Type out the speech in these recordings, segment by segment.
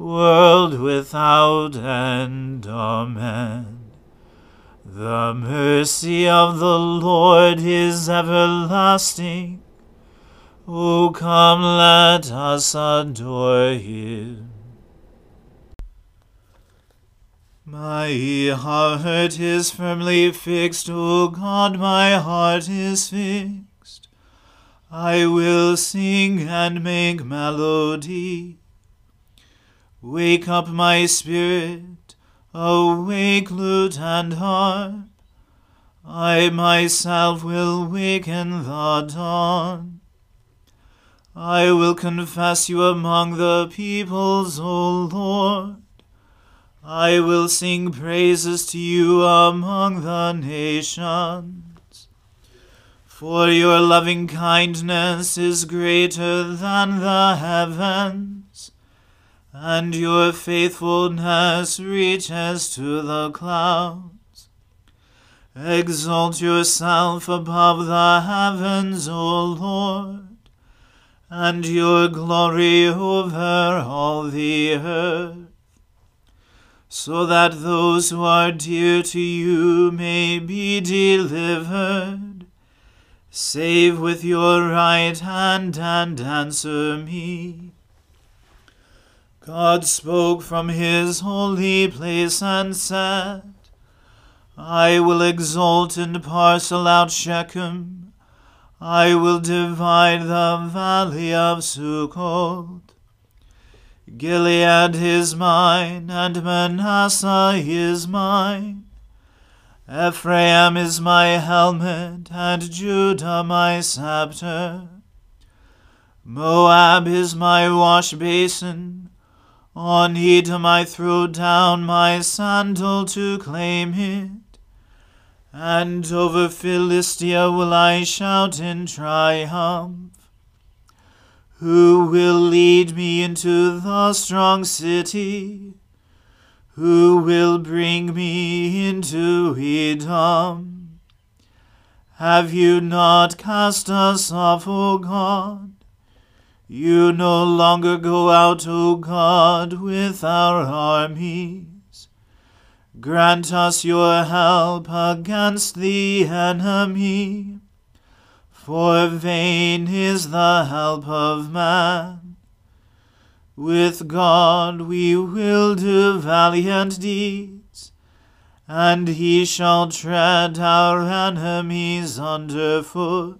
world without end. Amen. The mercy of the Lord is everlasting. O come, let us adore him. My heart is firmly fixed, O God, my heart is fixed. I will sing and make melody. Wake up my spirit, awake lute and harp. I myself will waken the dawn. I will confess you among the peoples, O Lord. I will sing praises to you among the nations. For your loving kindness is greater than the heavens and your faithfulness reaches to the clouds. Exalt yourself above the heavens, O Lord, and your glory over all the earth, so that those who are dear to you may be delivered. Save with your right hand and answer me. God spoke from his holy place and said, I will exalt and parcel out Shechem. I will divide the valley of Sukkot. Gilead is mine, and Manasseh is mine. Ephraim is my helmet, and Judah my scepter. Moab is my wash basin On Edom I throw down my sandal to claim it. And over Philistia will I shout in triumph. Who will lead me into the strong city? Who will bring me into Edom? Have you not cast us off, O God? You no longer go out, O God, with our armies. Grant us your help against the enemy, for vain is the help of man. With God we will do valiant deeds, and he shall tread our enemies under foot.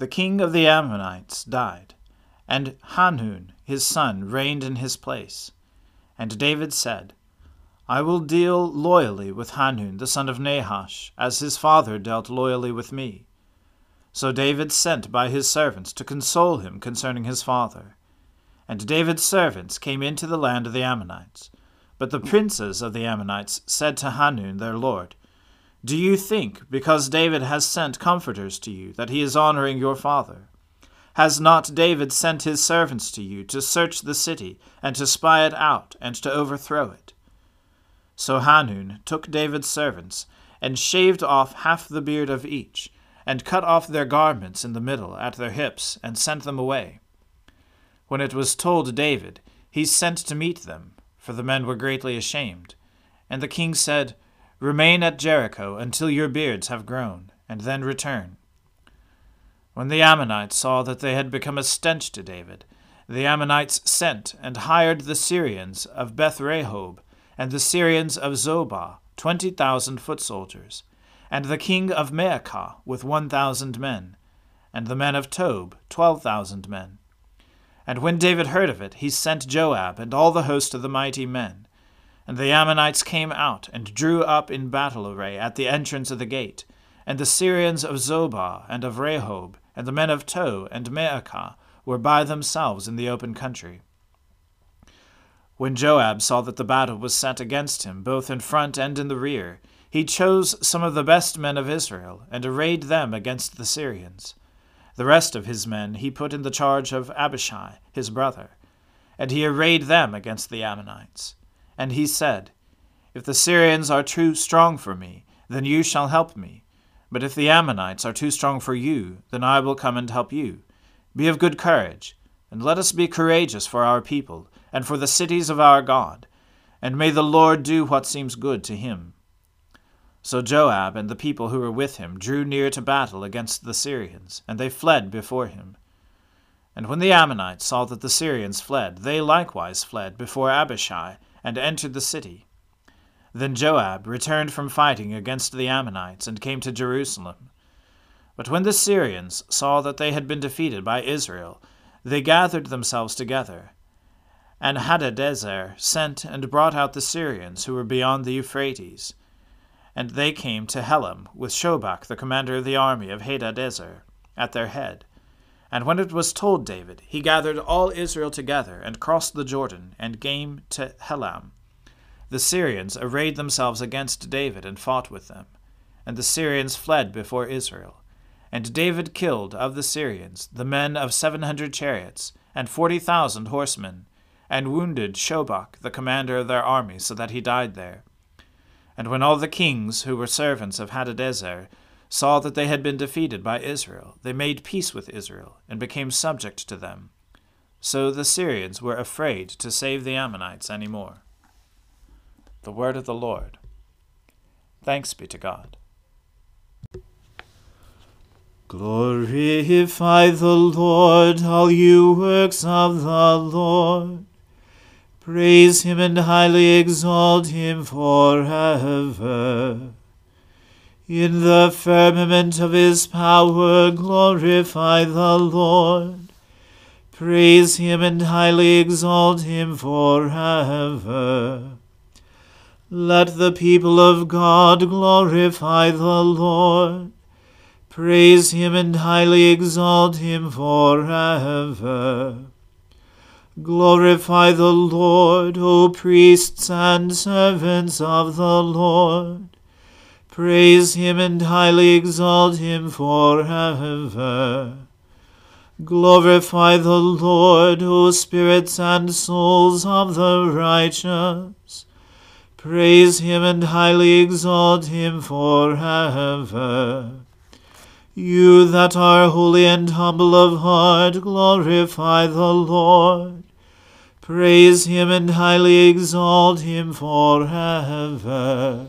the king of the Ammonites died, and Hanun his son reigned in his place. And David said, I will deal loyally with Hanun the son of Nahash, as his father dealt loyally with me. So David sent by his servants to console him concerning his father. And David's servants came into the land of the Ammonites. But the princes of the Ammonites said to Hanun their lord, Do you think, because David has sent comforters to you, that he is honoring your father? Has not David sent his servants to you to search the city, and to spy it out, and to overthrow it? So Hanun took David's servants, and shaved off half the beard of each, and cut off their garments in the middle at their hips, and sent them away. When it was told David, he sent to meet them, for the men were greatly ashamed. And the king said, Remain at Jericho until your beards have grown, and then return. When the Ammonites saw that they had become a stench to David, the Ammonites sent and hired the Syrians of Beth Rehob and the Syrians of Zobah, twenty thousand foot soldiers, and the king of Maacah with one thousand men, and the men of Tob, twelve thousand men. And when David heard of it, he sent Joab and all the host of the mighty men. And the Ammonites came out and drew up in battle array at the entrance of the gate. And the Syrians of Zobah and of Rehob, and the men of Tob and Maacah, were by themselves in the open country. When Joab saw that the battle was set against him, both in front and in the rear, he chose some of the best men of Israel, and arrayed them against the Syrians. The rest of his men he put in the charge of Abishai, his brother, and he arrayed them against the Ammonites. And he said, If the Syrians are too strong for me, then you shall help me. But if the Ammonites are too strong for you, then I will come and help you. Be of good courage, and let us be courageous for our people and for the cities of our God, and may the Lord do what seems good to him. So Joab and the people who were with him drew near to battle against the Syrians, and they fled before him. And when the Ammonites saw that the Syrians fled, they likewise fled before Abishai, and entered the city. Then Joab returned from fighting against the Ammonites, and came to Jerusalem. But when the Syrians saw that they had been defeated by Israel, they gathered themselves together, and Hadadezer sent and brought out the Syrians who were beyond the Euphrates. And they came to Helam with Shobach, the commander of the army of Hadadezer, at their head. And when it was told David, he gathered all Israel together and crossed the Jordan and came to Helam. The Syrians arrayed themselves against David and fought with them. And the Syrians fled before Israel. And David killed of the Syrians the men of seven hundred chariots and forty thousand horsemen and wounded Shobach, the commander of their army, so that he died there. And when all the kings who were servants of Hadadezer saw that they had been defeated by Israel, they made peace with Israel, and became subject to them. So the Syrians were afraid to save the Ammonites any more. The word of the Lord. Thanks be to God. Glorify the Lord, all you works of the Lord. Praise him and highly exalt him forever. In the firmament of his power glorify the Lord. Praise him and highly exalt him forever. Let the people of God glorify the Lord. Praise him and highly exalt him forever. Glorify the Lord, O priests and servants of the Lord. Praise him and highly exalt him forever. Glorify the Lord, O spirits and souls of the righteous. Praise him and highly exalt him forever. You that are holy and humble of heart, glorify the Lord. Praise him and highly exalt him forever.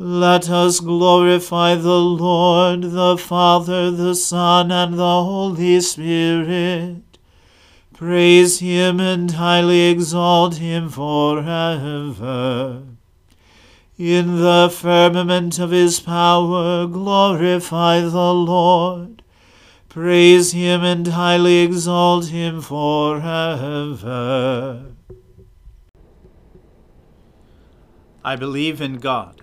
Let us glorify the Lord, the Father, the Son, and the Holy Spirit. Praise him and highly exalt him forever. In the firmament of his power glorify the Lord. Praise him and highly exalt him forever. I believe in God,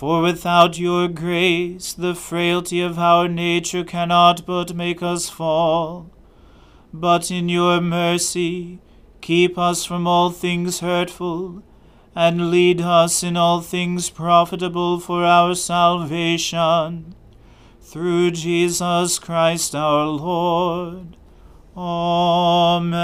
for without your grace, the frailty of our nature cannot but make us fall. But in your mercy, keep us from all things hurtful, and lead us in all things profitable for our salvation. Through Jesus Christ our Lord. Amen.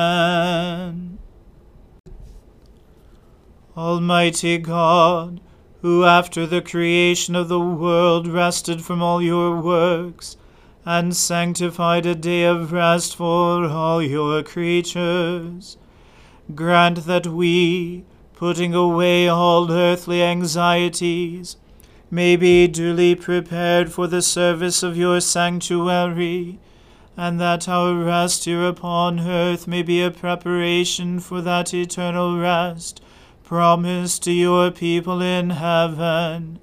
Almighty God, who after the creation of the world rested from all your works, and sanctified a day of rest for all your creatures. grant that we, putting away all earthly anxieties, may be duly prepared for the service of your sanctuary, and that our rest here upon earth may be a preparation for that eternal rest promised to your people in heaven.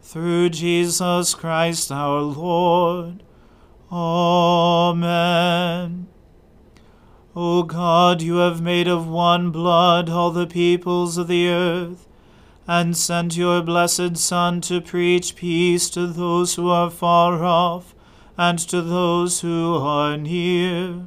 Through Jesus Christ our Lord. Amen. O God, you have made of one blood all the peoples of the earth, and sent your blessed Son to preach peace to those who are far off, and to those who are near.